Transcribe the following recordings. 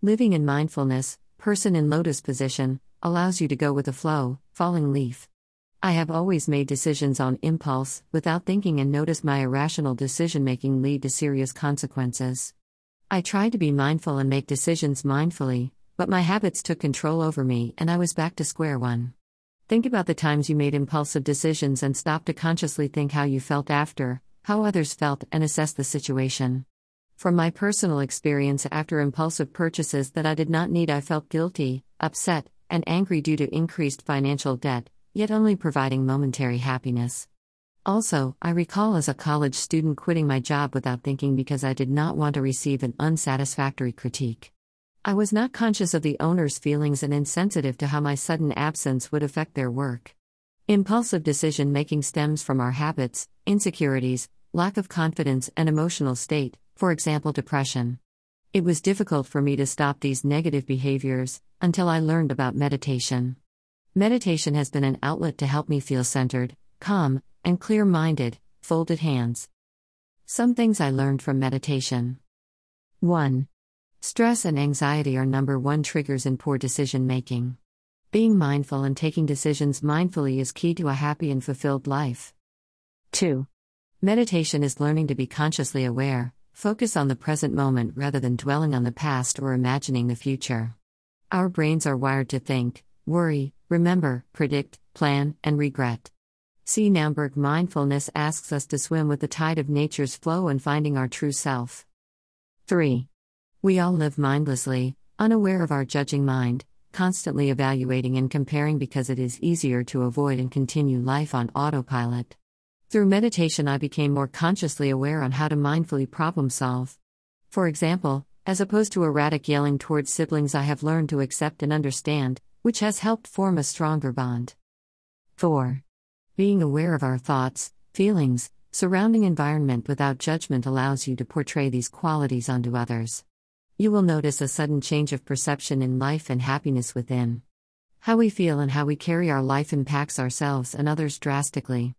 Living in mindfulness, person in lotus position, allows you to go with the flow, falling leaf. I have always made decisions on impulse, without thinking, and notice my irrational decision making lead to serious consequences. I tried to be mindful and make decisions mindfully, but my habits took control over me and I was back to square one. Think about the times you made impulsive decisions and stop to consciously think how you felt after, how others felt, and assess the situation. From my personal experience after impulsive purchases that I did not need, I felt guilty, upset, and angry due to increased financial debt, yet only providing momentary happiness. Also, I recall as a college student quitting my job without thinking because I did not want to receive an unsatisfactory critique. I was not conscious of the owner's feelings and insensitive to how my sudden absence would affect their work. Impulsive decision making stems from our habits, insecurities, lack of confidence, and emotional state, for example, depression. It was difficult for me to stop these negative behaviors until I learned about meditation. Meditation has been an outlet to help me feel centered, calm, and clear minded, folded hands. Some things I learned from meditation. 1. Stress and anxiety are number one triggers in poor decision making. Being mindful and taking decisions mindfully is key to a happy and fulfilled life. 2. Meditation is learning to be consciously aware, focus on the present moment rather than dwelling on the past or imagining the future. Our brains are wired to think, worry, remember, predict, plan, and regret. C. Naumburg Mindfulness asks us to swim with the tide of nature's flow and finding our true self. 3. We all live mindlessly, unaware of our judging mind, constantly evaluating and comparing because it is easier to avoid and continue life on autopilot. Through meditation, I became more consciously aware on how to mindfully problem solve. For example, as opposed to erratic yelling towards siblings, I have learned to accept and understand, which has helped form a stronger bond. 4. Being aware of our thoughts, feelings, surrounding environment without judgment allows you to portray these qualities onto others. You will notice a sudden change of perception in life and happiness within. How we feel and how we carry our life impacts ourselves and others drastically.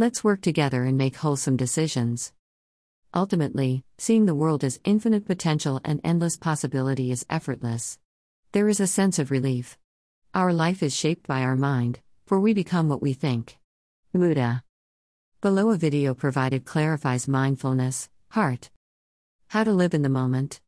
Let's work together and make wholesome decisions. Ultimately, seeing the world as infinite potential and endless possibility is effortless. There is a sense of relief. Our life is shaped by our mind, for we become what we think. Buddha. Below a video provided clarifies mindfulness, heart. How to live in the moment.